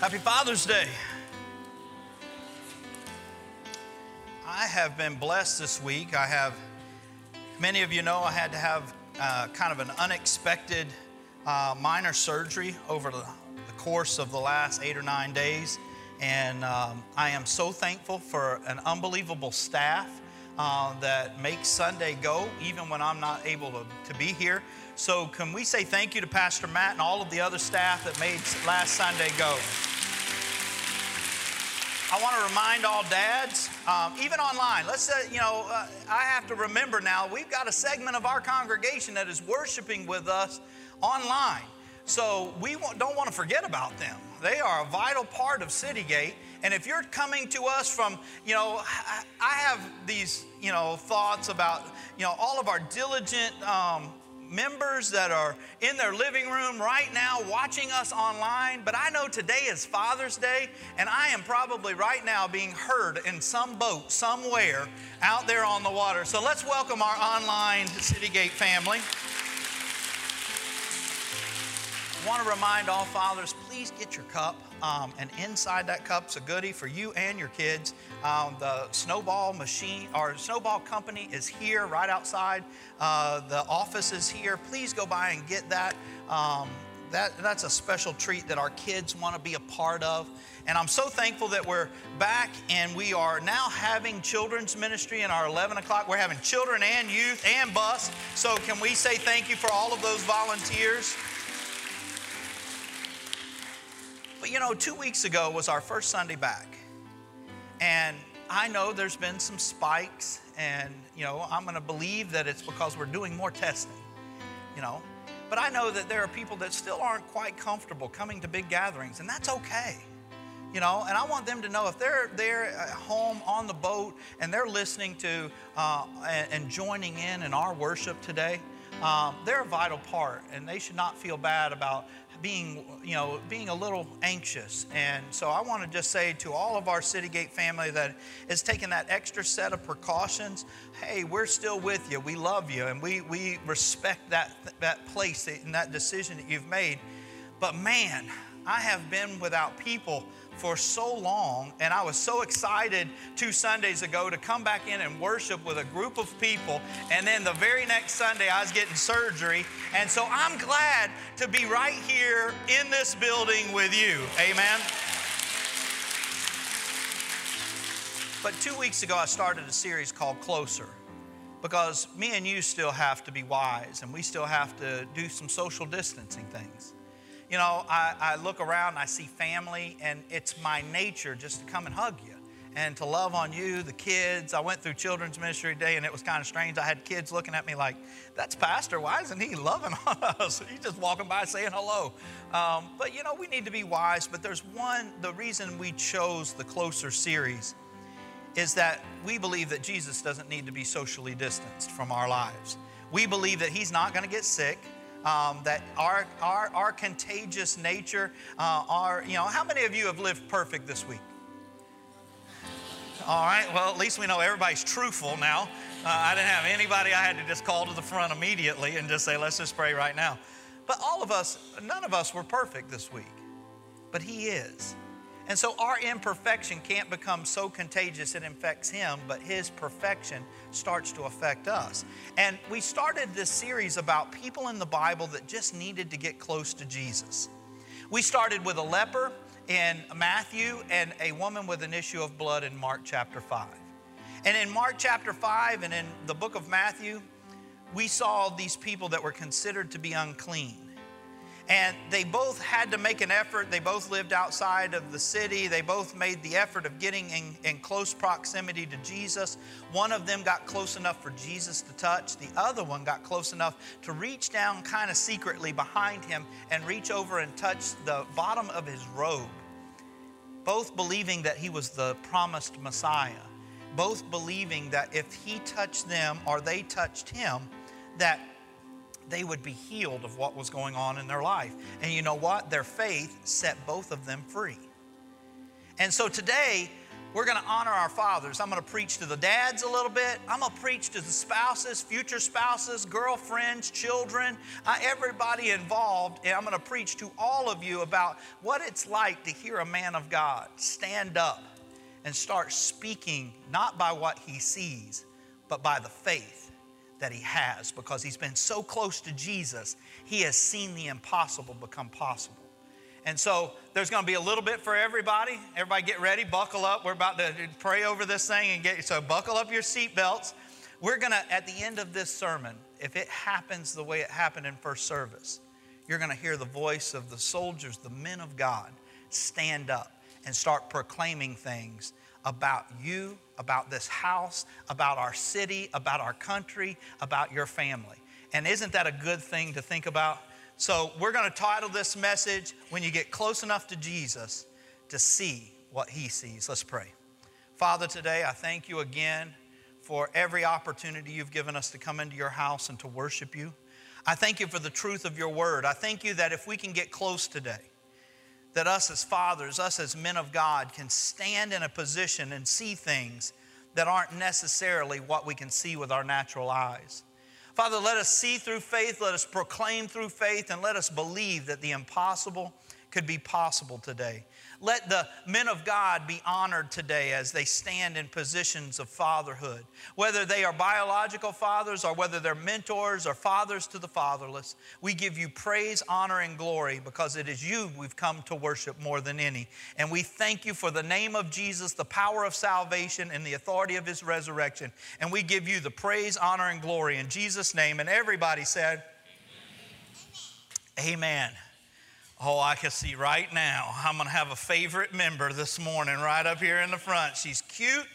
Happy Father's Day. I have been blessed this week. I have, many of you know, I had to have uh, kind of an unexpected uh, minor surgery over the, the, course of the last eight or nine days. And um, I am so thankful for an unbelievable staff uh, that makes Sunday go, even when I'm not able to, to be here. So, can we say thank you to Pastor Matt and all of the other staff that made last Sunday go? I want to remind all dads, um, even online, let's say, you know, uh, I have to remember now, we've got a segment of our congregation that is worshiping with us online. So we don't want to forget about them. They are a vital part of Citygate. And if you're coming to us from, you know, I have these, you know, thoughts about, you know, all of our diligent um, members that are in their living room right now watching us online, but I know today is Father's Day, and I am probably right now being heard in some boat somewhere out there on the water. So let's welcome our online Citygate family. I want to remind all fathers, please get your cup. Um, and inside that cup's a goodie for you and your kids. Um, the snowball machine, our snowball company is here right outside. Uh, the office is here. Please go by and get that. Um, that, that's a special treat that our kids want to be a part of. And I'm so thankful that we're back and we are now having children's ministry in our 11 o'clock. We're having children and youth and bus. So, can we say thank you for all of those volunteers? But you know, two weeks ago was our first Sunday back. And I know there's been some spikes, and you know, I'm to believe that it's because we're doing more testing, you know. But I know that there are people that still aren't quite comfortable coming to big gatherings, and that's okay. You know, and I want them to know if they're they're at home on the boat and they're listening to uh, and, and joining in in our worship today, um, they're a vital part, and they should not feel bad about being, you know, being a little anxious. And so I want to just say to all of our Citygate family that is taking that extra set of precautions, hey, we're still with you. We love you and we, we respect that, that place and that decision that you've made. But man, I have been without people for so long, and I was so excited two Sundays ago to come back in and worship with a group of people. And then the very next Sunday, I was getting surgery. And so I'm glad to be right here in this building with you. Amen. But two weeks ago, I started a series called Closer because me and you still have to be wise and we still have to do some social distancing things. You know, I, I look around and I see family, and it's my nature just to come and hug you and to love on you, the kids. I went through children's ministry today, and it was kind of strange. I had kids looking at me like, "That's Pastor. Why isn't he loving on us? He's just walking by saying hello." Um, but you know, we need to be wise. But there's one. The reason we chose the closer series is that we believe that Jesus doesn't need to be socially distanced from our lives. We believe that He's not going to get sick um, that our, our, our contagious nature, uh, our, you know, how many of you have lived perfect this week? All right, well, at least we know everybody's truthful now. Uh, I didn't have anybody I had to just call to the front immediately and just say, let's just pray right now. But all of us, none of us were perfect this week, but He is. And so our imperfection can't become so contagious it infects him, but his perfection starts to affect us. And we started this series about people in the Bible that just needed to get close to Jesus. We started with a leper in Matthew and a woman with an issue of blood in Mark chapter 5. And in Mark chapter 5 and in the book of Matthew, we saw these people that were considered to be unclean. And they both had to make an effort. They both lived outside of the city. They both made the effort of getting in, in, close proximity to Jesus. One of them got close enough for Jesus to touch, the other one got close enough to reach down kind of secretly behind him and reach over and touch the bottom of his robe. Both believing that he was the promised Messiah. Both believing that if he touched them or they touched him, that they would be healed of what was going on in their life. And you know what? Their faith set both of them free. And so today, we're going to honor our fathers. I'm going to preach to the dads a little bit. I'm going to preach to the spouses, future spouses, girlfriends, children, uh, everybody involved. And I'm going to preach to all of you about what it's like to hear a man of God stand up and start speaking not by what he sees, but by the faith that he has because he's been so close to Jesus, he has seen the impossible become possible. And so there's going to be a little bit for everybody. Everybody get ready, buckle up. We're about to pray over this thing and get so buckle up your seatbelts. We're going to at the end of this sermon, if it happens the way it happened in first service, you're going to hear the voice of the soldiers, the men of God, stand up and start proclaiming things about you, about this house, about our city, about our country, about your family. And isn't that a good thing to think about? So, we're going to title this message, When You Get Close Enough to Jesus to See What He Sees. Let's pray. Father, today I thank you again for every opportunity you've given us to come into your house and to worship you. I thank you for the truth of your word. I thank you that if we can get close today, that us as fathers, us as men of God, can stand in a position and see things that aren't necessarily what we can see with our natural eyes. Father, let us see through faith, let us proclaim through faith, and let us believe that the impossible could be possible today. Let the men of God be honored today as they stand in positions of fatherhood, whether they are biological fathers or whether they're mentors or fathers to the fatherless. We give you praise, honor, and glory because it is you we've come to worship more than any. And we thank you for the name of Jesus, the power of salvation, and the authority of his resurrection. And we give you the praise, honor, and glory in Jesus' name. And everybody said, Amen. Amen. Oh, I can see right now. I'm going to have a favorite member this morning right up here in the front. She's cute.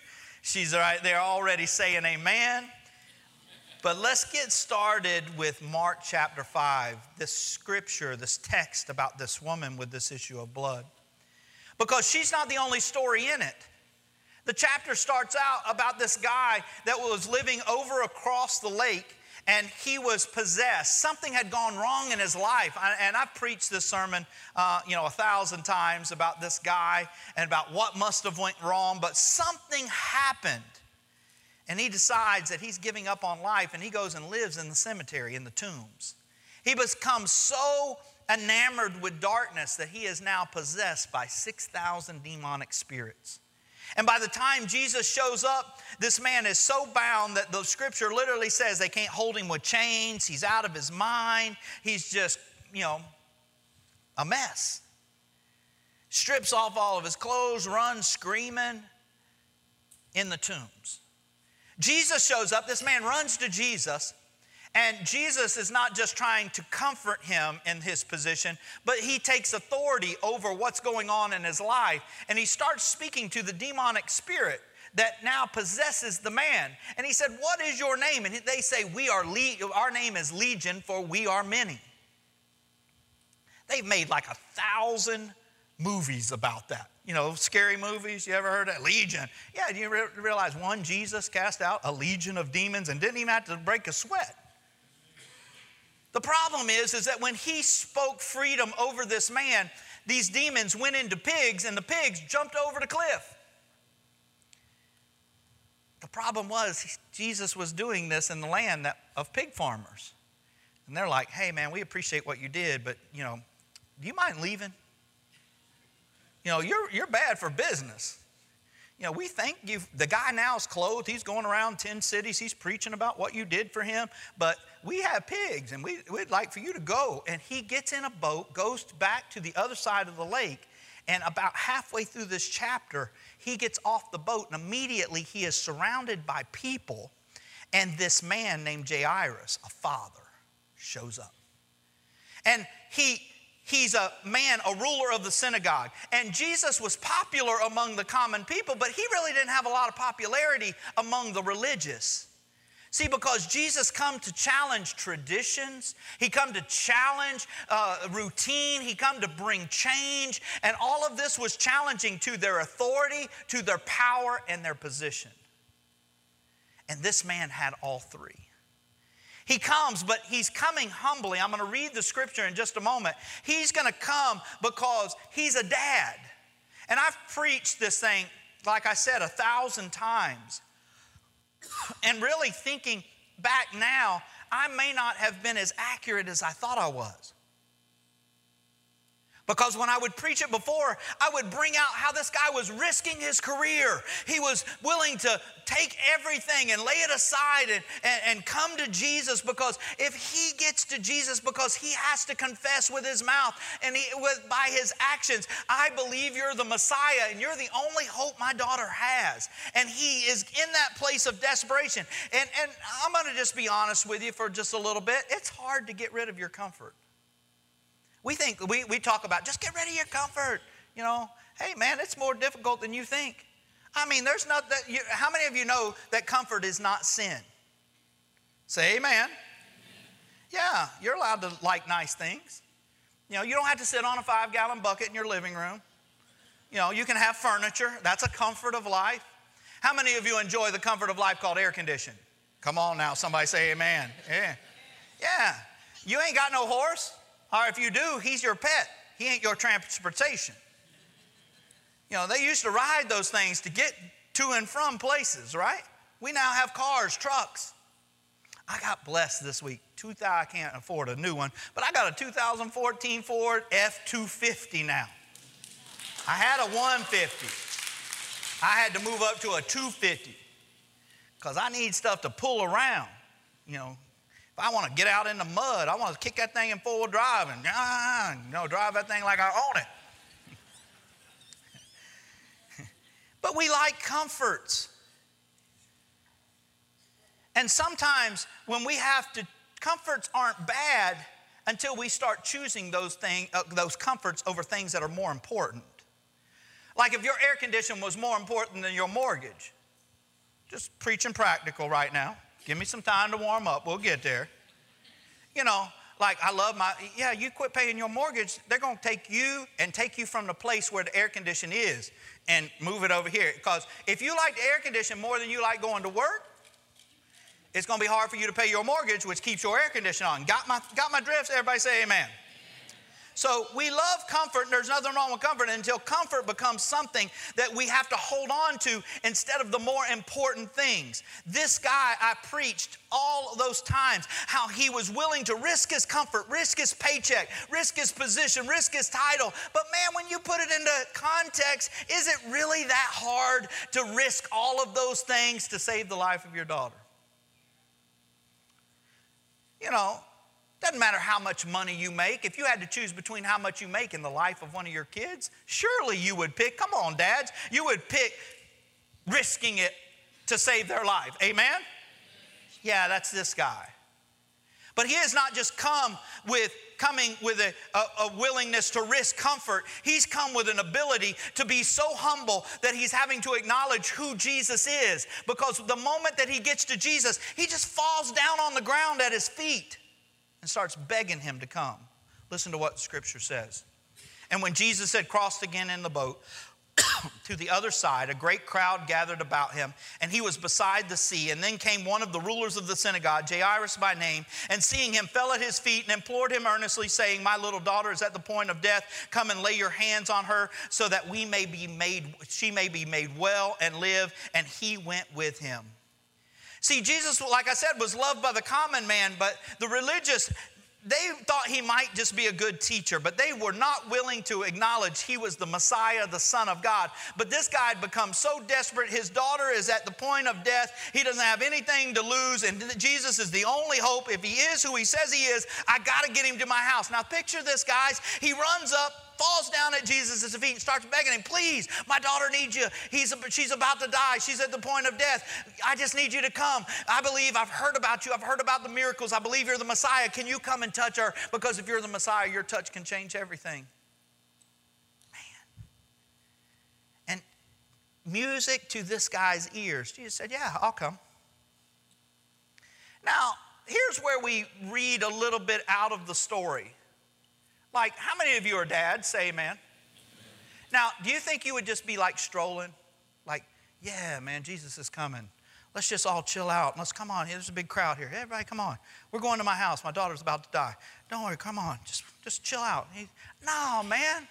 She's right there already saying amen. But let's get started with Mark chapter 5, this scripture, this text about this woman with this issue of blood. Because she's not the only story in it. The chapter starts out about this guy that was living over across the lake and he was possessed. Something had gone wrong in his life. And I've preached this sermon, uh, you know, a thousand times about this guy and about what must have went wrong, but something happened. And he decides that he's giving up on life and he goes and lives in the cemetery, in the tombs. He becomes so enamored with darkness that he is now possessed by 6,000 demonic spirits. And by the time Jesus shows up, this man is so bound that the scripture literally says they can't hold him with chains. He's out of his mind. He's just, you know, a mess. Strips off all of his clothes, runs screaming in the tombs. Jesus shows up. This man runs to Jesus and Jesus is not just trying to comfort him in his position, but he takes authority over what's going on in his life. And he starts speaking to the demonic spirit that now possesses the man. And he said, What is your name? And they say, We are Le- our name is Legion, for we are many. They've made like a thousand movies about that. You know, scary movies. You ever heard of Legion. Yeah, you re- realize one Jesus cast out a legion of demons and didn't even have to break a sweat. The problem is, is that when he spoke freedom over this man, these demons went into pigs and the pigs jumped over the cliff. The problem was Jesus was doing this in the land of pig farmers. And they're like, hey man, we appreciate what you did, but you know, do you mind leaving? You know, you're, you're bad for business. You know, we think you the guy now is clothed, he's going around 10 cities, he's preaching about what you did for him, but we have pigs and we, we'd like for you to go. And he gets in a boat, goes back to the other side of the lake, and about halfway through this chapter, he gets off the boat and immediately he is surrounded by people. And this man named Jairus, a father, shows up. And he he's a man, a ruler of the synagogue. And Jesus was popular among the common people, but he really didn't have a lot of popularity among the religious. See, because Jesus come to challenge traditions, he come to challenge uh, routine, he come to bring change, and all of this was challenging to their authority, to their power, and their position. And this man had all three. He comes, but he's coming humbly. I'm going to read the scripture in just a moment. He's going to come because he's a dad. And I've preached this thing like I said, a thousand times. And really thinking back now, I may not have been as accurate as I thought I was. Because when I would preach it before, I would bring out how this guy was risking his career. He was willing to take everything and lay it aside and, and, and, come to Jesus because if he gets to Jesus because he has to confess with his mouth and he, with, by his actions, I believe you're the Messiah and you're the only hope my daughter has. And he is in that place of desperation. And, and I'm going to just be honest with you for just a little bit. It's hard to get rid of your comfort. We think, we, we talk about just get rid of your comfort. You know, hey man, it's more difficult than you think. I mean, there's not that, you, how many of you know that comfort is not sin? Say amen. Yeah, you're allowed to like nice things. You know, you don't have to sit on a five gallon bucket in your living room. You know, you can have furniture. That's a comfort of life. How many of you enjoy the comfort of life called air conditioning? Come on now, somebody say amen. Yeah. Yeah. You ain't got no horse. Or if you do, he's your pet. He ain't your transportation. You know, they used to ride those things to get to and from places, right? We now have cars, trucks. I got blessed this week. 2000, I can't afford a new one, but I got a 2014 Ford F250 now. I had a 150. I had to move up to a 250 because I need stuff to pull around. You know, if I want to get out in the mud, I want to kick that thing in full drive and ah, you know, drive that thing like I own it. but we like comforts. And sometimes when we have to, comforts aren't bad until we start choosing those, thing, uh, those comforts over things that are more important. Like if your air condition was more important than your mortgage, just preaching practical right now. Give me some time to warm up. We'll get there. You know, like I love my, yeah, you quit paying your mortgage, they're going to take you and take you from the place where the air condition is and move it over here. Because if you like the air condition more than you like going to work, it's going to be hard for you to pay your mortgage, which keeps your air condition on. Got my, got my drift? Everybody say amen. So we love comfort, and there's nothing wrong with comfort until comfort becomes something that we have to hold on to instead of the more important things. This guy, I preached all those times how he was willing to risk his comfort, risk his paycheck, risk his position, risk his title. But man, when you put it into context, is it really that hard to risk all of those things to save the life of your daughter? You know, doesn't matter how much money you make. If you had to choose between how much you make and the life of one of your kids, surely you would pick, come on, dads, you would pick risking it to save their life. Amen? Yeah, that's this guy. But he has not just come with coming with a, a, a, willingness to risk comfort. He's come with an ability to be so humble that he's having to acknowledge who Jesus is. Because the moment that he gets to Jesus, he just falls down on the ground at his feet and starts begging him to come. Listen to what scripture says. And when Jesus had crossed again in the boat to the other side, a great crowd gathered about him, and he was beside the sea. And then came one of the rulers of the synagogue, Jairus by name, and seeing him, fell at his feet and implored him earnestly, saying, My little daughter is at the point of death. Come and lay your hands on her, so that we may be made, she may be made well and live. And he went with him. See, Jesus, like I said, was loved by the common man, but the religious, they thought he might just be a good teacher, but they were not willing to acknowledge he was the Messiah, the Son of God. But this guy had become so desperate. His daughter is at the point of death. He doesn't have anything to lose, and Jesus is the only hope. If he is who he says he is, I got to get him to my house. Now, picture this, guys. He runs up falls down at Jesus' feet and starts begging him, Please, my daughter needs you. He's, she's about to die. She's at the point of death. I just need you to come. I believe I've heard about you. I've heard about the miracles. I believe you're the Messiah. Can you come and touch her? Because if you're the Messiah, your touch can change everything. Man. And music to this guy's ears. Jesus said, Yeah, I'll come. Now, here's where we read a little bit out of the story. Like, how many of you are dads? Say amen. Now, do you think you would just be like strolling? Like, yeah, man, Jesus is coming. Let's just all chill out. Let's come on. There's a big crowd here. Everybody, come on. We're going to my house. My daughter's about to die. Don't worry. Come on. Just, just chill out. He, no, man.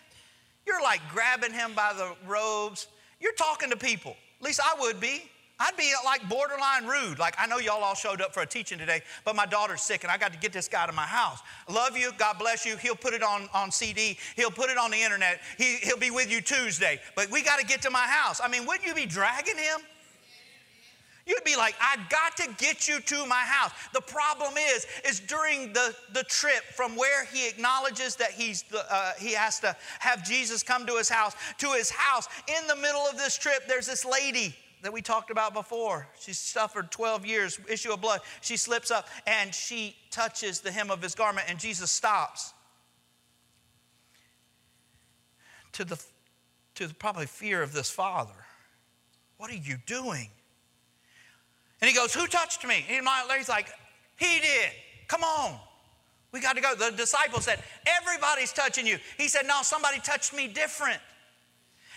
You're like grabbing him by the robes You're talking to people. At least I would be. I'd be like borderline rude. Like, I know y'all all showed up for a teaching today, but my daughter's sick and I got to get this guy to my house. Love you. God bless you. He'll put it on, on CD. He'll put it on the internet. He, he'll be with you Tuesday. But we got to get to my house. I mean, wouldn't you be dragging him? You'd be like, I got to get you to my house. The problem is, is during the, the trip from where he acknowledges that he's uh, he has to have Jesus come to his house, to his house, in the middle of this trip, there's this lady that we talked about before. She suffered 12 years, issue of blood. She slips up and she touches the hem of his garment, and Jesus stops. To the, to the probably fear of this father. What are you doing? And he goes, Who touched me? And he's like, He did. Come on. We got to go. The disciple said, Everybody's touching you. He said, No, somebody touched me different.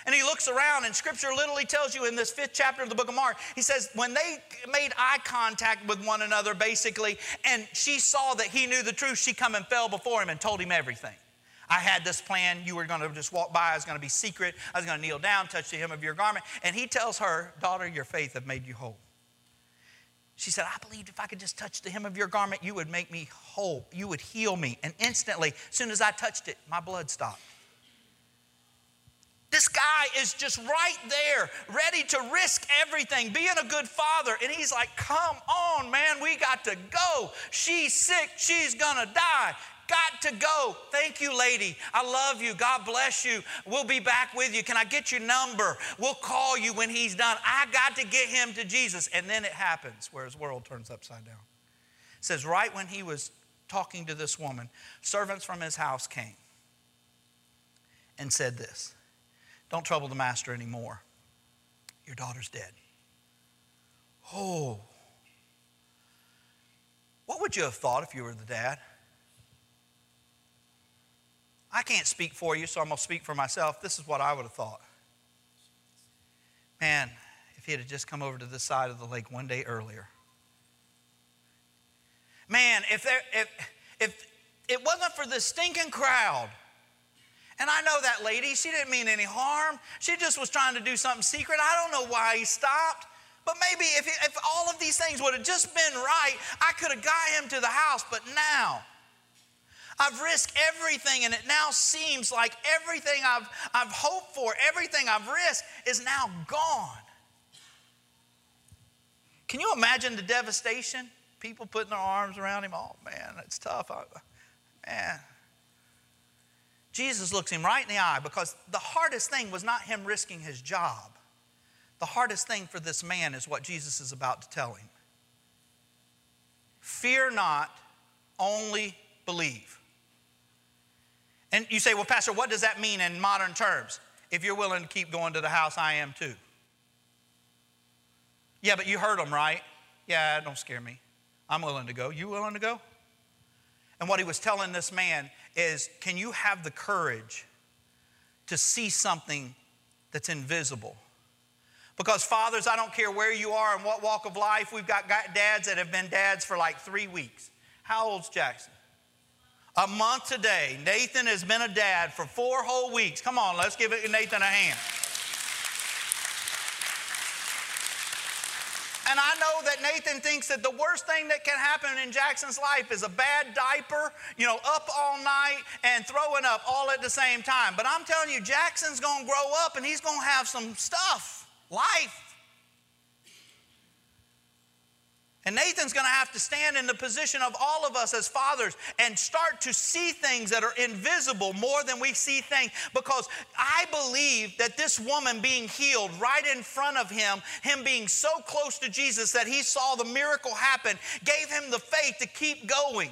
And he looks around, and scripture literally tells you in this fifth chapter of the book of Mark, he says, when they made eye contact with one another, basically, and she saw that he knew the truth, she come and fell before him and told him everything. I had this plan. You were going to just walk by. I was going to be secret. I was going to kneel down, touch the hem of your garment. And he tells her, Daughter, your faith have made you whole. She said, I believed if I could just touch the hem of your garment, you would make me whole. You would heal me. And instantly, as soon as I touched it, my blood stopped. This guy is just right there, ready to risk everything, being a good father. And he's like, Come on, man, we got to go. She's sick, she's gonna die. Got to go. Thank you, lady. I love you. God bless you. We'll be back with you. Can I get your number? We'll call you when he's done. I got to get him to Jesus. And then it happens where his world turns upside down. It says, right when he was talking to this woman, servants from his house came and said this don't trouble the master anymore. Your daughter's dead. Oh. What would you have thought if you were the dad? I can't speak for you, so I'm going to speak for myself. This is what I would have thought. Man, if he had just come over to this side of the lake one day earlier. Man, if, there, if, if it wasn't for the stinking crowd, and I know that lady, she didn't mean any harm. She just was trying to do something secret. I don't know why he stopped. But maybe if, if all of these things would have just been right, I could have got him to the house. But now, I've risked everything, and it now seems like everything I've, I've hoped for, everything I've risked is now gone. Can you imagine the devastation? People putting their arms around him. Oh, man, it's tough. I, man, Jesus looks him right in the eye because the hardest thing was not him risking his job. The hardest thing for this man is what Jesus is about to tell him. Fear not, only believe. And you say, well, Pastor, what does that mean in modern terms? If you're willing to keep going to the house, I am too. Yeah, but you heard him, right? Yeah, don't scare me. I'm willing to go. You willing to go? And what he was telling this man is can you have the courage to see something that's invisible? Because, fathers, I don't care where you are and what walk of life, we've got dads that have been dads for like three weeks. How old's Jackson? A month today. Nathan has been a dad for four whole weeks. Come on, let's give Nathan a hand. And I know that Nathan thinks that the worst thing that can happen in Jackson's life is a bad diaper, you know, up all night and throwing up all at the same time. But I'm telling you, Jackson's to grow up and he's to have some stuff, life. And Nathan's going to have to stand in the position of all of us as fathers and start to see things that are invisible more than we see things. Because I believe that this woman being healed right in front of him, him being so close to Jesus that he saw the miracle happen, gave him the faith to keep going.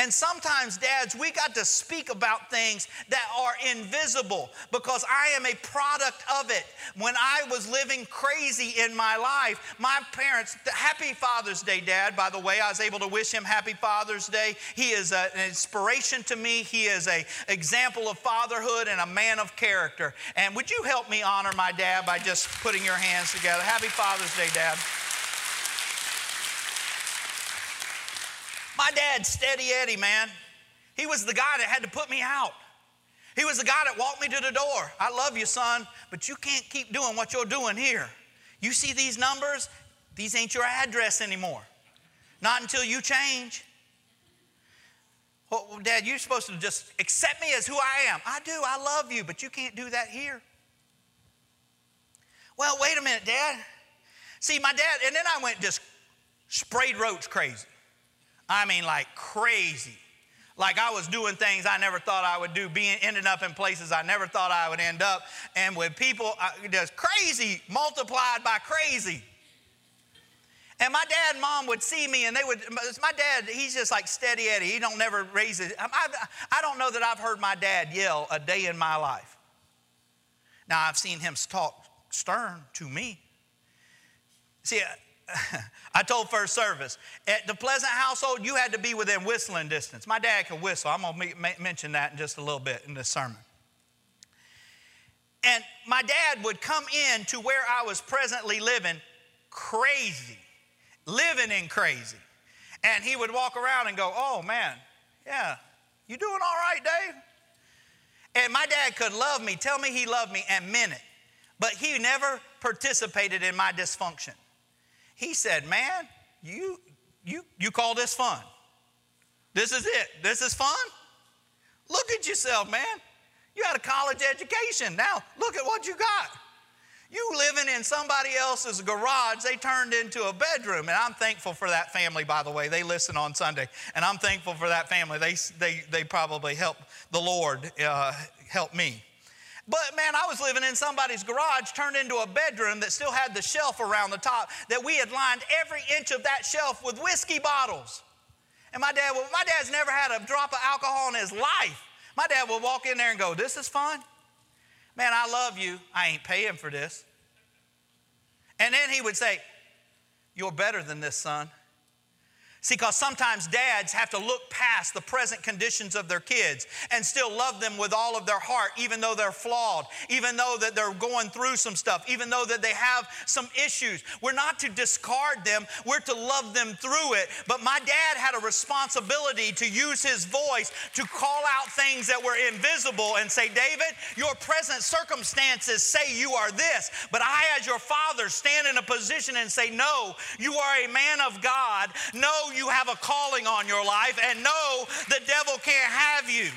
And sometimes, dads, we got to speak about things that are invisible because I am a product of it. When I was living crazy in my life, my parents, happy Father's Day, Dad, by the way, I was able to wish him happy Father's Day. He is an inspiration to me, he is an example of fatherhood and a man of character. And would you help me honor my dad by just putting your hands together? Happy Father's Day, Dad. My dad, Steady Eddie, man, he was the guy that had to put me out. He was the guy that walked me to the door. I love you, son, but you can't keep doing what you're doing here. You see these numbers? These ain't your address anymore. Not until you change. Well, Dad, you're supposed to just accept me as who I am. I do. I love you, but you can't do that here. Well, wait a minute, Dad. See, my dad, and then I went just sprayed roach crazy. I mean, like crazy. Like I was doing things I never thought I would do, being ending up in places I never thought I would end up, and with people just crazy multiplied by crazy. And my dad and mom would see me, and they would. My dad, he's just like steady Eddie. He don't never raise it. I, I don't know that I've heard my dad yell a day in my life. Now I've seen him talk stern to me. See, I told first service at the Pleasant household, you had to be within whistling distance. My dad could whistle. I'm going to mention that in just a little bit in this sermon. And my dad would come in to where I was presently living crazy, living in crazy. And he would walk around and go, Oh man, yeah, you doing all right, Dave? And my dad could love me, tell me he loved me, and meant it. But he never participated in my dysfunction. He said, Man, you, you, you call this fun. This is it. This is fun. Look at yourself, man. You had a college education. Now, look at what you got. You living in somebody else's garage, they turned into a bedroom. And I'm thankful for that family, by the way. They listen on Sunday. And I'm thankful for that family. They, they, they probably help the Lord uh, help me. But man, I was living in somebody's garage turned into a bedroom that still had the shelf around the top that we had lined every inch of that shelf with whiskey bottles. And my dad, well, my dad's never had a drop of alcohol in his life. My dad would walk in there and go, This is fun. Man, I love you. I ain't paying for this. And then he would say, You're better than this, son. See, because sometimes dads have to look past the present conditions of their kids and still love them with all of their heart, even though they're flawed, even though that they're going through some stuff, even though that they have some issues. We're not to discard them, we're to love them through it. But my dad had a responsibility to use his voice to call out things that were invisible and say, David, your present circumstances say you are this, but I, as your father, stand in a position and say, No, you are a man of God. No, you have a calling on your life and know the devil can't have you.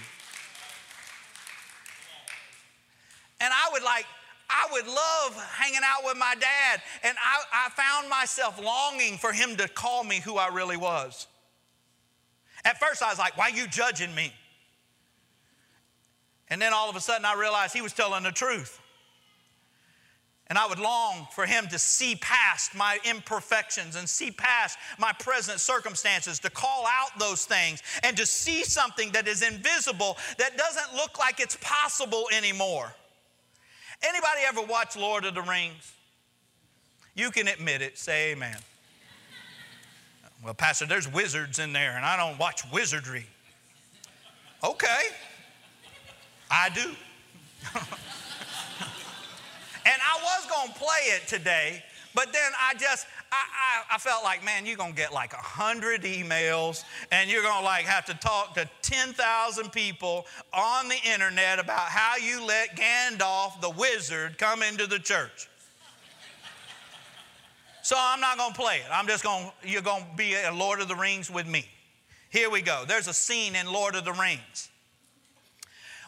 And I would like, I would love hanging out with my dad, and I, I found myself longing for him to call me who I really was. At first, I was like, Why you judging me? And then all of a sudden, I realized he was telling the truth. And I would long for him to see past my imperfections and see past my present circumstances, to call out those things and to see something that is invisible that doesn't look like it's possible anymore. Anybody ever watch Lord of the Rings? You can admit it. Say amen. Well, Pastor, there's wizards in there, and I don't watch wizardry. Okay, I do. And I was going to play it today, but then I just, I, I, I felt like, man, you're going to get like 100 emails and you're going to like have to talk to 10,000 people on the internet about how you let Gandalf the wizard come into the church. So I'm not going to play it. I'm just going to, you're going to be a Lord of the Rings with me. Here we go. There's a scene in Lord of the Rings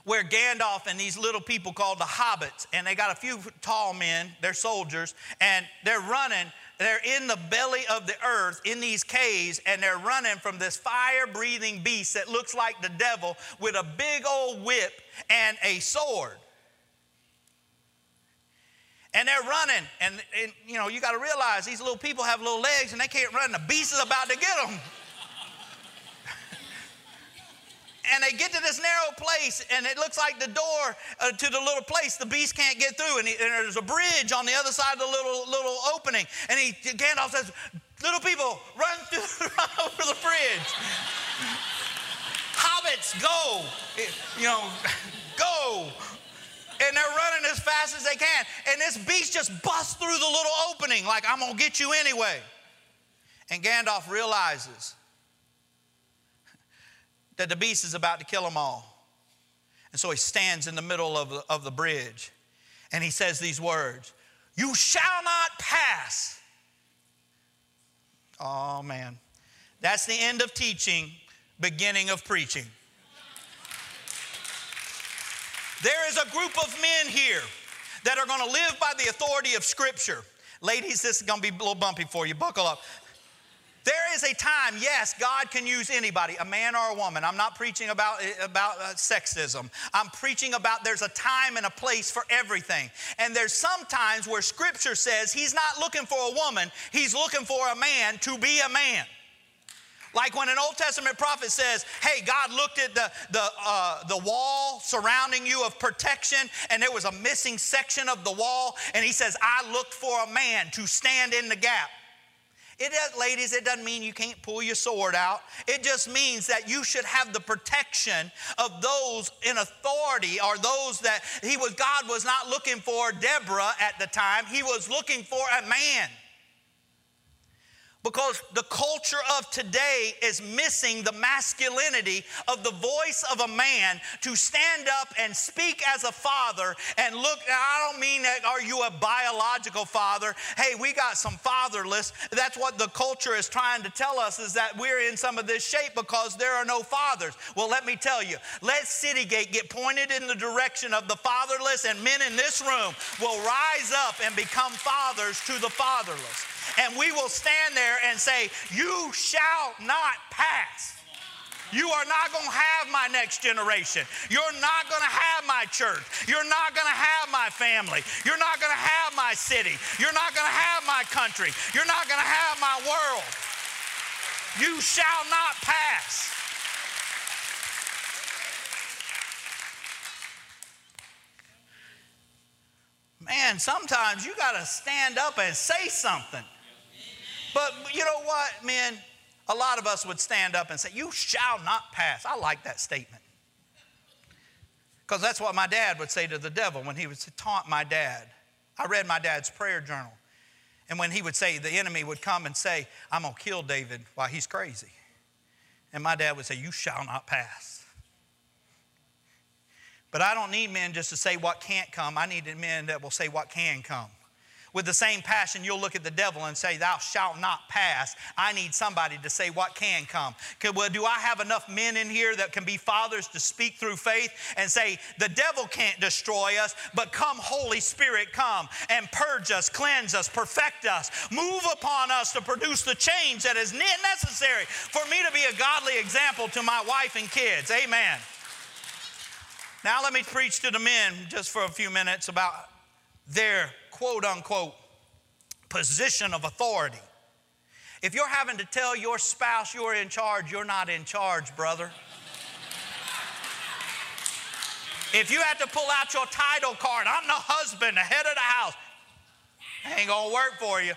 where Gandalf and these little people called the hobbits, and they got a few tall men, they're soldiers, and they're running. They're in the belly of the earth in these caves, and they're running from this fire breathing beast that looks like the devil with a big old whip and a sword. And they're running, and, and you know, you got to realize these little people have little legs and they can't run. The beast is about to get them. And they get to this narrow place, and it looks like the door uh, to the little place the beast can't get through, and, he, and, there's a bridge on the other side of the little little opening, and he Gandalf says, "Little people, run through, run over the bridge." Hobbits, go! You know, go! And they're running as fast as they can, and this beast just busts through the little opening, like I'm gonna get you anyway. And Gandalf realizes that the beast is about to kill them all. And so he stands in the middle of the, of the bridge and he says these words You shall not pass. Oh, man. That's the end of teaching, beginning of preaching. There is a group of men here that are going to live by the authority of Scripture. Ladies, this is going to be a little bumpy for you. Buckle up. There is a time, yes, God can use anybody, a man or a woman. I'm not preaching about, about uh, sexism. I'm preaching about there's a time and a place for everything. And there's some times where Scripture says He's not looking for a woman, He's looking for a man to be a man. Like when an Old Testament prophet says, Hey, God looked at the, the, uh, the wall surrounding you of protection, and there was a missing section of the wall, and He says, I looked for a man to stand in the gap. It does, ladies, it doesn't mean you can't pull your sword out. It just means that you should have the protection of those in authority or those that he was God was not looking for Deborah at the time. He was looking for a man because the culture of today is missing the masculinity of the voice of a man to stand up and speak as a father and look I don't mean that are you a biological father? Hey we got some fatherless. That's what the culture is trying to tell us is that we're in some of this shape because there are no fathers. Well let me tell you let Citygate get pointed in the direction of the fatherless and men in this room will rise up and become fathers to the fatherless and we will stand there and say, You shall not pass. You are not going to have my next generation. You're not going to have my church. You're not going to have my family. You're not going to have my city. You're not going to have my country. You're not going to have my world. You shall not pass. Man, sometimes you got to stand up and say something. But you know what, men? A lot of us would stand up and say, You shall not pass. I like that statement. Because that's what my dad would say to the devil when he would taunt my dad. I read my dad's prayer journal. And when he would say, the enemy would come and say, I'm going to kill David while he's crazy. And my dad would say, You shall not pass. But I don't need men just to say what can't come. I need men that will say what can come with the same passion, you'll look at the devil and say, Thou shalt not pass. I need somebody to say what can come. Well, do I have enough men in here that can be fathers to speak through faith and say, The devil can't destroy us, but come, Holy Spirit, come and purge us, cleanse us, perfect us, move upon us to produce the change that is necessary for me to be a godly example to my wife and kids. Amen. Now, let me preach to the men just for a few minutes about their quote unquote position of authority. If you're having to tell your spouse you're in charge, you're not in charge, brother. If you have to pull out your title card, I'm the husband, the head of the house, ain't gonna work for you.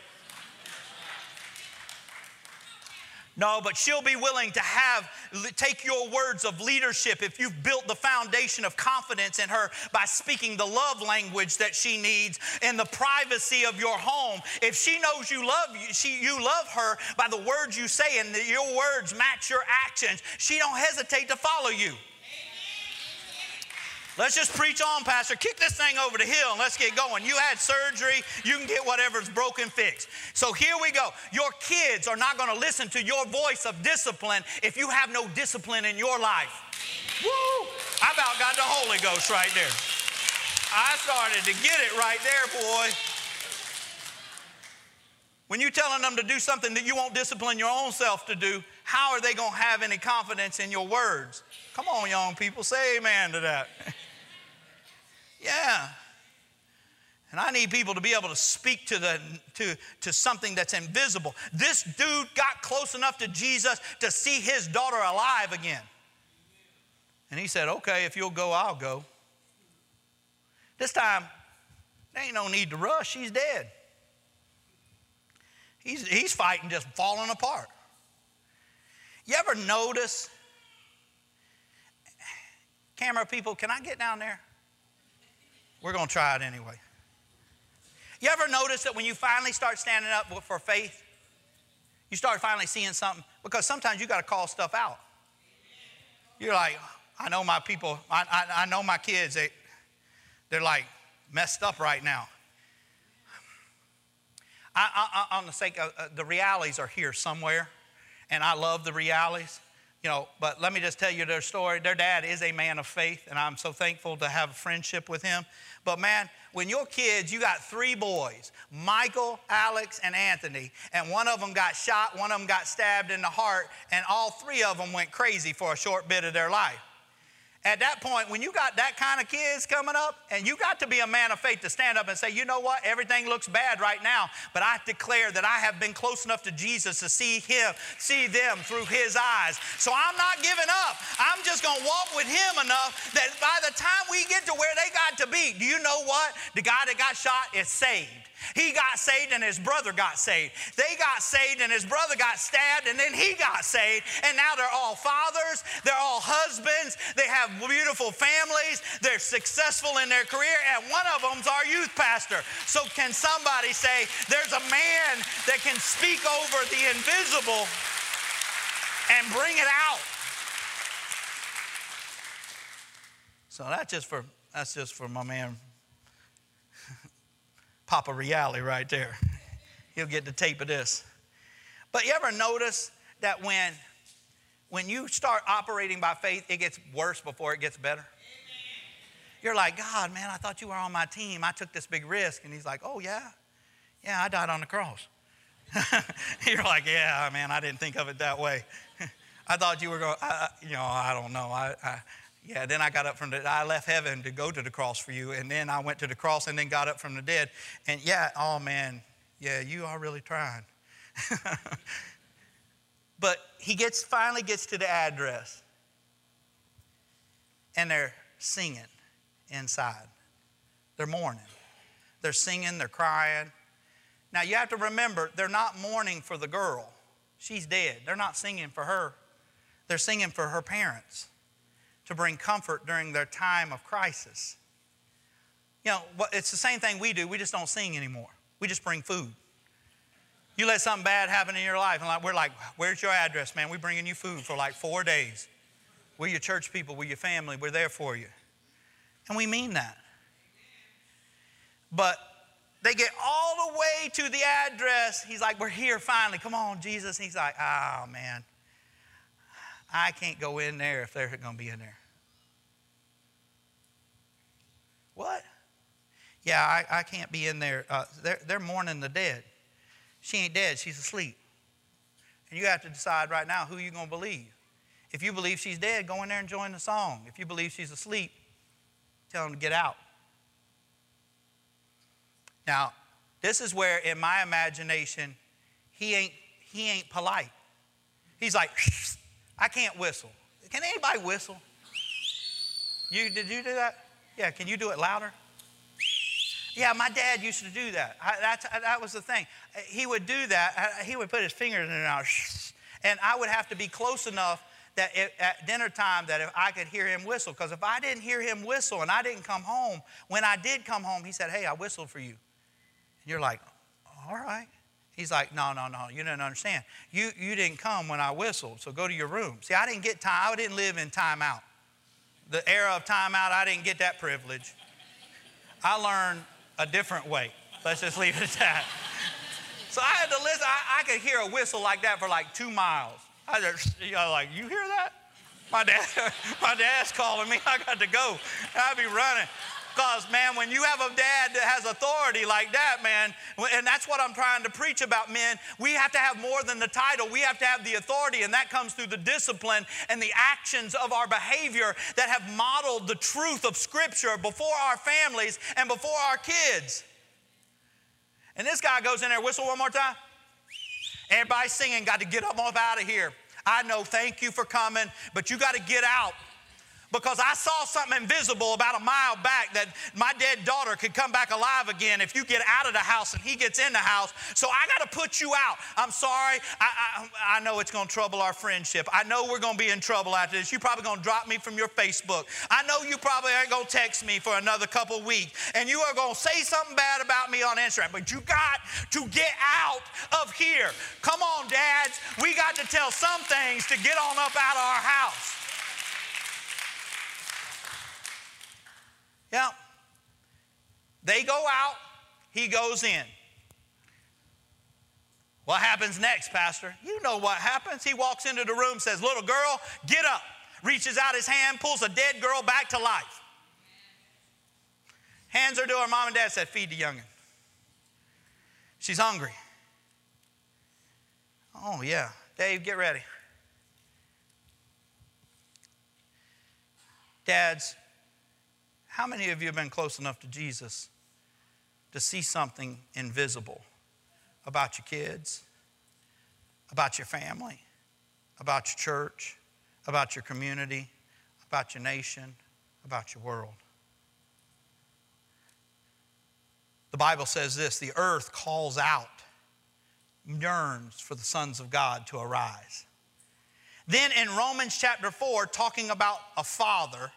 No, but she'll be willing to have, take your words of leadership if you've built the foundation of confidence in her by speaking the love language that she needs in the privacy of your home. If she knows you love you, she, you love her by the words you say and your words match your actions, she don't hesitate to follow you. Let's just preach on, Pastor. Kick this thing over the hill and let's get going. You had surgery, you can get whatever's broken fixed. So here we go. Your kids are not going to listen to your voice of discipline if you have no discipline in your life. Woo! I about got the Holy Ghost right there. I started to get it right there, boy. When you're telling them to do something that you won't discipline your own self to do, how are they going to have any confidence in your words? Come on, young people, say amen to that. Yeah. And I need people to be able to speak to, the, to, to something that's invisible. This dude got close enough to Jesus to see his daughter alive again. And he said, Okay, if you'll go, I'll go. This time, there ain't no need to rush. She's dead. He's, he's fighting just falling apart. You ever notice, camera people, can I get down there? We're going to try it anyway. You ever notice that when you finally start standing up for faith, you start finally seeing something? Because sometimes you got to call stuff out. You're like, I know my people, I, I, I know my kids, they, they're like messed up right now. I, I, on the sake of uh, the realities are here somewhere, and I love the realities you know, but let me just tell you their story. Their dad is a man of faith, and I'm so thankful to have a friendship with him. But man, when your kids, you got three boys Michael, Alex, and Anthony, and one of them got shot, one of them got stabbed in the heart, and all three of them went crazy for a short bit of their life. At that point, when you got that kind of kids coming up, and you got to be a man of faith to stand up and say, you know what, everything looks bad right now, but I declare that I have been close enough to Jesus to see him, see them through his eyes. So I'm not giving up. I'm just gonna walk with him enough that by the time we get to where they got to be, do you know what? The guy that got shot is saved. He got saved and his brother got saved. They got saved and his brother got stabbed and then he got saved. And now they're all fathers, they're all husbands, they have beautiful families, they're successful in their career, and one of them's our youth pastor. So, can somebody say, There's a man that can speak over the invisible and bring it out? So that's just for that's just for my man Papa Reality right there. He'll get the tape of this. But you ever notice that when, when you start operating by faith, it gets worse before it gets better? You're like, God, man, I thought you were on my team. I took this big risk. And he's like, oh, yeah? Yeah, I died on the cross. You're like, yeah, man, I didn't think of it that way. I thought you were going, I, you know, I don't know. I, I, yeah, then I got up from the, I left heaven to go to the cross for you. And then I went to the cross and then got up from the dead. And yeah, oh man, yeah, you are really trying. but he gets, finally gets to the address. And they're singing inside. They're mourning. They're singing, they're crying. Now you have to remember, they're not mourning for the girl. She's dead. They're not singing for her. They're singing for her parents to bring comfort during their time of crisis. You know, it's the same thing we do, we just don't sing anymore. We just bring food. You let something bad happen in your life, and like, we're like, where's your address, man? We're bringing you food for like four days. We're your church people, we're your family, we're there for you. And we mean that. But they get all the way to the address. He's like, We're here finally. Come on, Jesus. he's like, Oh, man. I can't go in there if they're going to be in there. What? Yeah, I, I can't be in there. Uh, they're, they're mourning the dead. She ain't dead, she's asleep. And you have to decide right now who you're going to believe. If you believe she's dead, go in there and join the song. If you believe she's asleep, tell them to get out. Now, this is where, in my imagination, he ain't, he ain't polite. He's like, I can't whistle. Can anybody whistle? You, did you do that? Yeah, can you do it louder? Yeah, my dad used to do that. I, that's, that was the thing. He would do that. He would put his fingers in it out, and I would have to be close enough that it, at dinner time that if I could hear him whistle. Because if I didn't hear him whistle and I didn't come home, when I did come home, he said, "Hey, I whistled for you." And you're like, "All right." He's like, no, no, no, you didn't understand. You, you didn't come when I whistled, so go to your room. See, I didn't get time, I didn't live in timeout. The era of timeout, I didn't get that privilege. I learned a different way. Let's just leave it at that. So I had to listen. I, I could hear a whistle like that for like two miles. I just, you know, like, you hear that? My dad, my dad's calling me. I got to go. I'd be running. Because, man, when you have a dad that has authority like that, man, and that's what I'm trying to preach about, men, we have to have more than the title. We have to have the authority, and that comes through the discipline and the actions of our behavior that have modeled the truth of Scripture before our families and before our kids. And this guy goes in there, whistle one more time. Everybody singing, got to get up off out of here. I know, thank you for coming, but you got to get out because I saw something invisible about a mile back that my dead daughter could come back alive again if you get out of the house and he gets in the house. So I got to put you out. I'm sorry. I, I, I know it's going to trouble our friendship. I know we're going to be in trouble after this. You're probably going to drop me from your Facebook. I know you probably aren't going to text me for another couple weeks. And you are going to say something bad about me on Instagram. But you got to get out of here. Come on, dads. We got to tell some things to get on up out of our house. Yeah. They go out, he goes in. What happens next, Pastor? You know what happens. He walks into the room, says, Little girl, get up. Reaches out his hand, pulls a dead girl back to life. Hands her to her mom and dad, said, Feed the youngin'. She's hungry. Oh, yeah. Dave, get ready. Dads, how many of you have been close enough to Jesus to see something invisible about your kids, about your family, about your church, about your community, about your nation, about your world? The Bible says this the earth calls out, yearns for the sons of God to arise. Then in Romans chapter 4, talking about a father,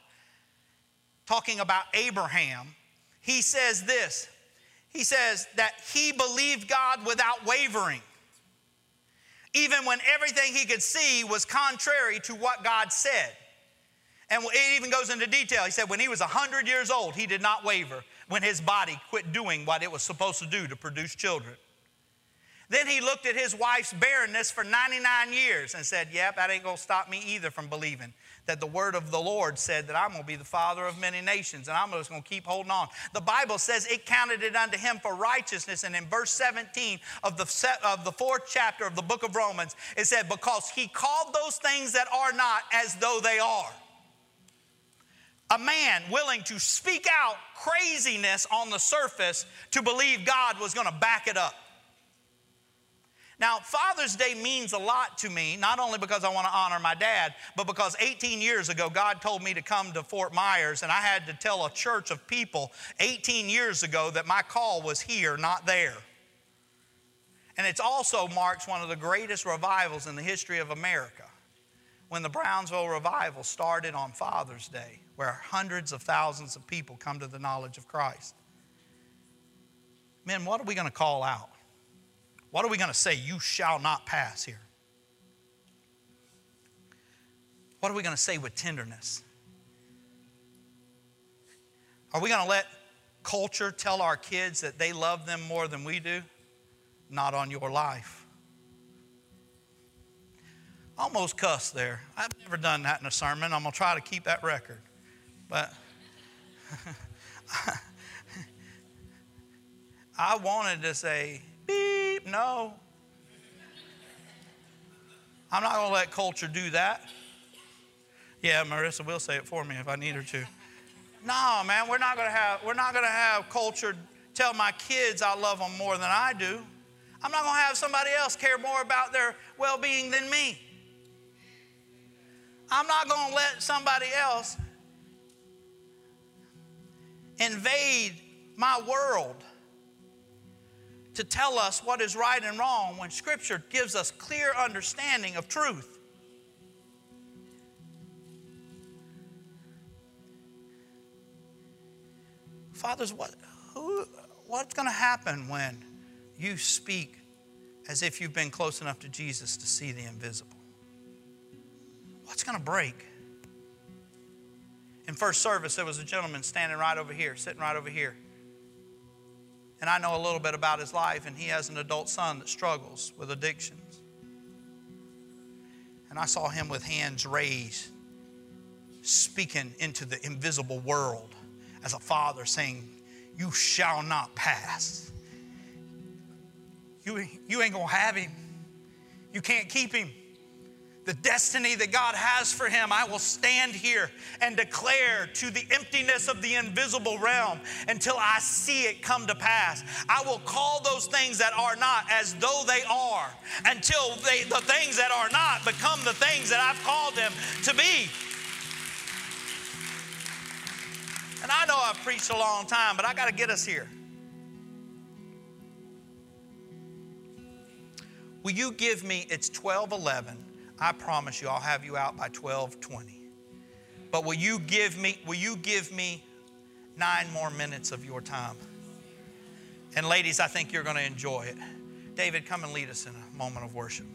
talking about Abraham, he says this. He says that he believed God without wavering, even when everything he could see was contrary to what God said. And it even goes into detail. He said when he was 100 years old, he did not waver when his body quit doing what it was supposed to do to produce children. Then he looked at his wife's barrenness for 99 years and said, Yep, that ain't gonna stop me either from believing that the word of the Lord said that I'm gonna be the father of many nations and I'm just gonna keep holding on. The Bible says it counted it unto him for righteousness. And in verse 17 of the, of the fourth chapter of the book of Romans, it said, Because he called those things that are not as though they are a man willing to speak out craziness on the surface to believe God was going to back it up. Now, Father's Day means a lot to me, not only because I want to honor my dad, but because 18 years ago, God told me to come to Fort Myers, and I had to tell a church of people 18 years ago that my call was here, not there. And it also marks one of the greatest revivals in the history of America when the Brownsville revival started on Father's Day where hundreds of thousands of people come to the knowledge of Christ. Men, what are we going to call out? What are we going to say? You shall not pass here. What are we going to say with tenderness? Are we going to let culture tell our kids that they love them more than we do? Not on your life. Almost cussed there. I've never done that in a sermon. I'm going to try to keep that record. But I wanted to say, no. I'm not going to let culture do that. Yeah, Marissa will say it for me if I need her to. No, man, we're not going to have we're not going to have culture tell my kids I love them more than I do. I'm not going to have somebody else care more about their well-being than me. I'm not going to let somebody else invade my world to tell us what is right and wrong when Scripture gives us clear understanding of truth. Fathers, what, who, what's going to happen when you speak as if you've been close enough to Jesus to see the invisible? What's going to break? In first service, there was a gentleman standing right over here, sitting right over here. And I know a little bit about his life, and he has an adult son that struggles with addictions. And I saw him with hands raised, speaking into the invisible world as a father saying, You shall not pass. You, you ain't gonna have him. You can't keep him the destiny that God has for him, I will stand here and declare to the emptiness of the invisible realm until I see it come to pass. I will call those things that are not as though they are until they, the things that are not become the things that I've called them to be. And I know I've preached a long time, but I got to get us here. Will you give me, it's 1211 I promise you I'll have you out by 12:20. But will you give me will you give me 9 more minutes of your time? And ladies, I think you're going to enjoy it. David, come and lead us in a moment of worship.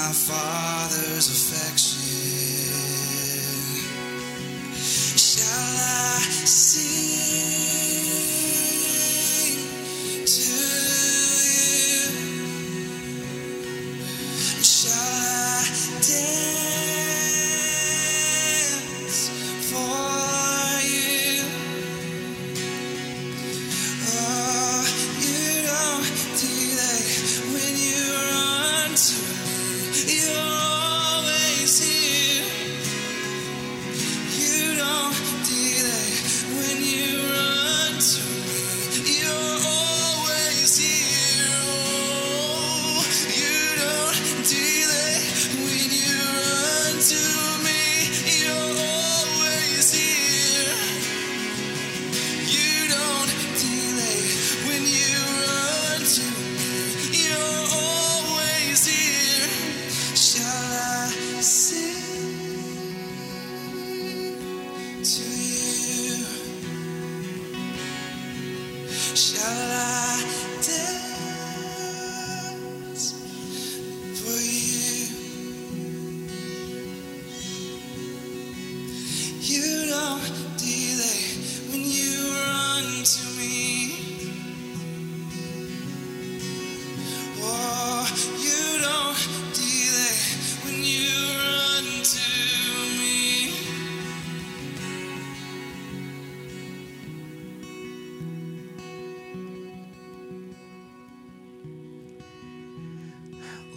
My Father's affection.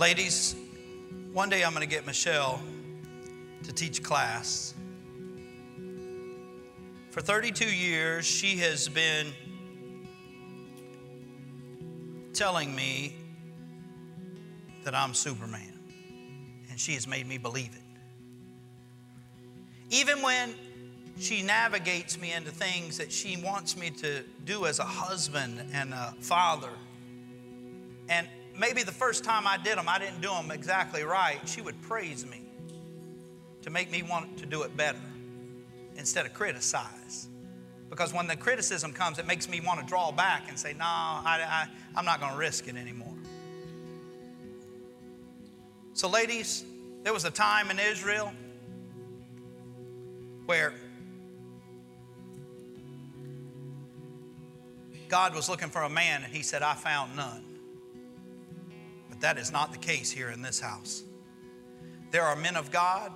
Ladies, one day I'm going to get Michelle to teach class. For 32 years, she has been telling me that I'm Superman, and she has made me believe it. Even when she navigates me into things that she wants me to do as a husband and a father, and maybe the first time I did them, I didn't do them exactly right, she would praise me to make me want to do it better instead of criticize. Because when the criticism comes, it makes me want to draw back and say, No, I, I, I'm not going to risk it anymore. So, ladies, there was a time in Israel where God was looking for a man and he said, I found none. That is not the case here in this house. There are men of God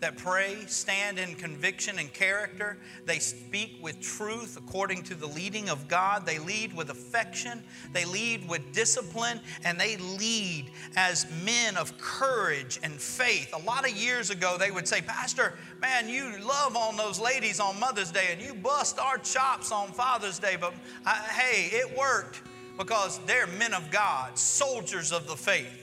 that pray, stand in conviction and character. They speak with truth according to the leading of God. They lead with affection. They lead with discipline. And they lead as men of courage and faith. A lot of years ago, they would say, Pastor, man, you love on those ladies on Mother's Day and you bust our chops on Father's Day. But I, hey, it worked because they're men of God, soldiers of the faith.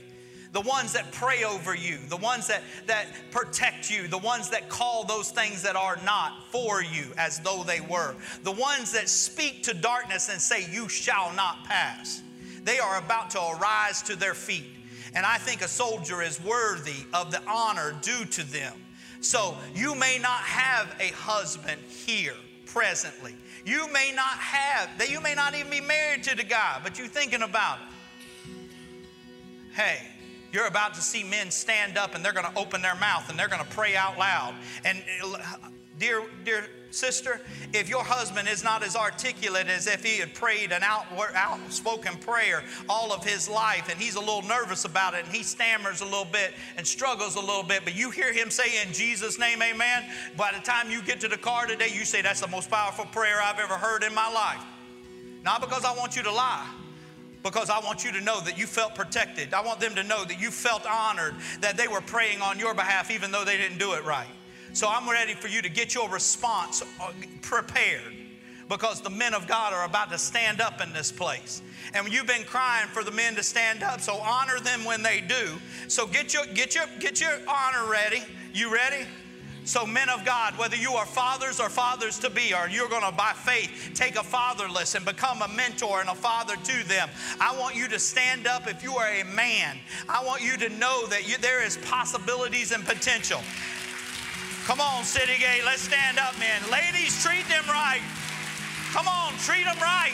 the ones that pray over you, the ones that, that protect you, the ones that call those things that are not for you as though they were, the ones that speak to darkness and say, You shall not pass. They are about to arise to their feet. And I think a soldier is worthy of the honor due to them. So you may not have a husband here presently. You may not have, that you may not even be married to the guy, but you're thinking about it. Hey, you're about to see men stand up and they're going to open their mouth and they're going to pray out loud. And uh, dear, dear sister, if your husband is not as articulate as if he had prayed an outward, outspoken prayer all of his life, and he's a little nervous about it, and he stammers a little bit and struggles a little bit, but you hear him say, In Jesus' name, amen. By the time you get to the car today, you say, That's the most powerful prayer I've ever heard in my life. Not because I want you to lie because I want you to know that you felt protected. I want them to know that you felt honored, that they were praying on your behalf, even though they didn't do it right. So I'm ready for you to get your response uh, prepared because the men of God are about to stand up in this place. And you've been crying for the men to stand up, so honor them when they do. So get your get your get your honor ready. You ready? So, men of God, whether you are fathers or fathers to be, or you're going to, by faith, take a fatherless and become a mentor and a father to them, I want you to stand up if you are a man. I want you to know that you, there is possibilities and potential. Come on, City Gate, let's stand up, men. Ladies, treat them right. Come on, treat them right.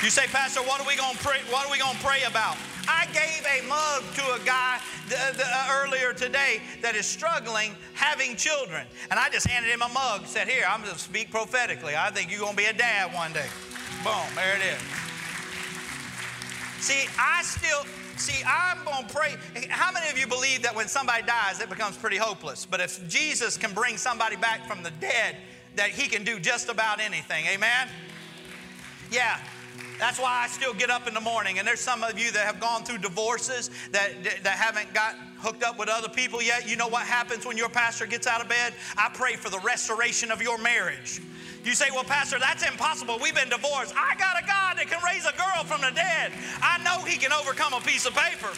You say, Pastor, what are we to pray? What are we to pray about? I gave a mug to a guy the, the, uh, earlier today that is struggling having children, and I just handed him a mug. Said, "Here, I'm going to speak prophetically. I think you're going to be a dad one day." Boom, there it is. See, I still see. I'm going to pray. How many of you believe that when somebody dies, it becomes pretty hopeless? But if Jesus can bring somebody back from the dead, that He can do just about anything. Amen. Yeah, that's why I still get up in the morning. And there's some of you that have gone through divorces that, that haven't got hooked up with other people yet. You know what happens when your pastor gets out of bed? I pray for the restoration of your marriage. You say, Well, Pastor, that's impossible. We've been divorced. I got a God that can raise a girl from the dead. I know He can overcome a piece of paper.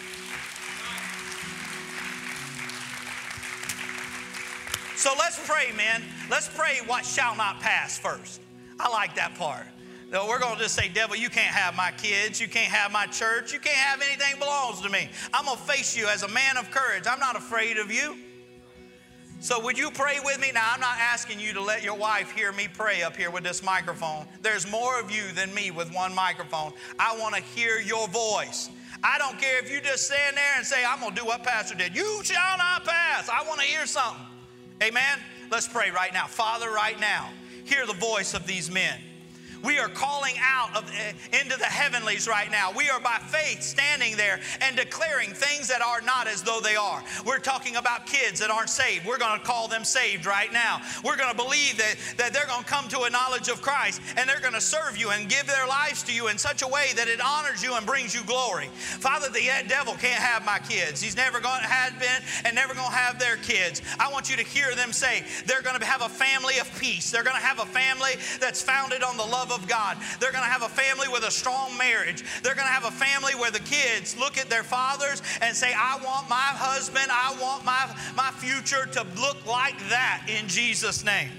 So let's pray, man. Let's pray what shall not pass first. I like that part. No, we're going to just say, devil, you can't have my kids. You can't have my church. You can't have anything belongs to me. I'm going to face you as a man of courage. I'm not afraid of you. So, would you pray with me? Now, I'm not asking you to let your wife hear me pray up here with this microphone. There's more of you than me with one microphone. I want to hear your voice. I don't care if you just stand there and say, I'm going to do what Pastor did. You shall not pass. I want to hear something. Amen? Let's pray right now. Father, right now, hear the voice of these men. We are calling out of, uh, into the heavenlies right now. We are by faith standing there and declaring things that are not as though they are. We're talking about kids that aren't saved. We're going to call them saved right now. We're going to believe that, that they're going to come to a knowledge of Christ and they're going to serve you and give their lives to you in such a way that it honors you and brings you glory. Father, the devil can't have my kids. He's never going to have been and never going to have their kids. I want you to hear them say they're going to have a family of peace. They're going to have a family that's founded on the love love of God. They're going to have a family with a strong marriage. They're going to have a family where the kids look at their fathers and say, I want my husband, I want my, my future to look like that in Jesus' name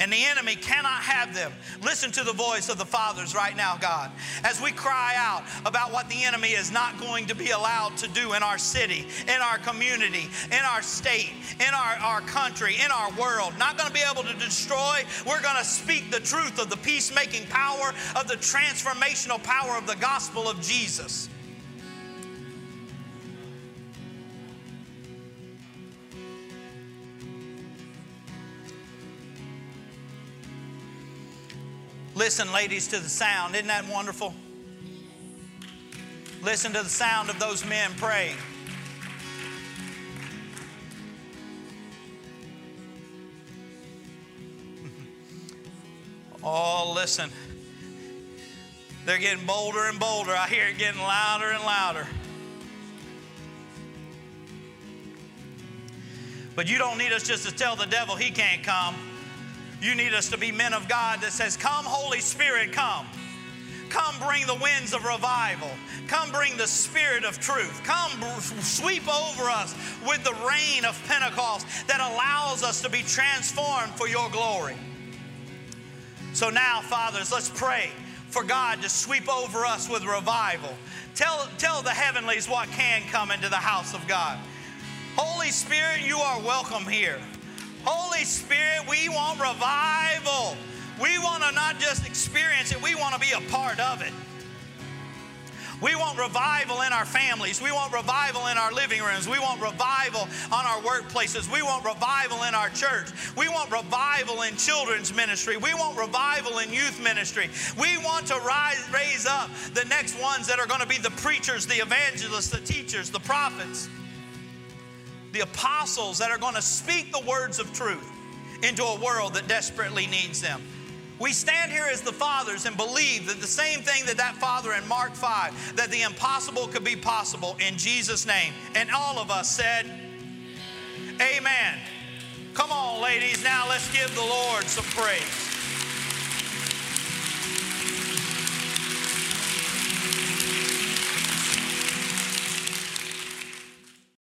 and the enemy cannot have them. Listen to the voice of the fathers right now, God, as we cry out about what the enemy is not going to be allowed to do in our city, in our community, in our state, in our, our country, in our world. Not going to be able to destroy. We're going to speak the truth of the peacemaking power, of the transformational power of the gospel of Jesus. Listen, ladies, to the sound. Isn't that wonderful? Listen to the sound of those men praying. Oh, listen. They're getting bolder and bolder. I hear it getting louder and louder. But you don't need us just to tell the devil he can't come. You need us to be men of God that says, Come, Holy Spirit, come. Come bring the winds of revival. Come bring the spirit of truth. Come sweep over us with the rain of Pentecost that allows us to be transformed for your glory. So now, fathers, let's pray for God to sweep over us with revival. Tell, tell the heavenlies what can come into the house of God. Holy Spirit, you are welcome here. Holy Spirit, we want revival. We want to not just experience it, we want to be a part of it. We want revival in our families. We want revival in our living rooms. We want revival on our workplaces. We want revival in our church. We want revival in children's ministry. We want revival in youth ministry. We want to rise, raise up the next ones that are going to be the preachers, the evangelists, the teachers, the prophets, the apostles that are going to speak the words of truth into a world that desperately needs them. We stand here as the fathers and believe that the same thing that that father in Mark 5, that the impossible could be possible in Jesus' name. And all of us said, Amen. Come on, ladies, now let's give the Lord some praise.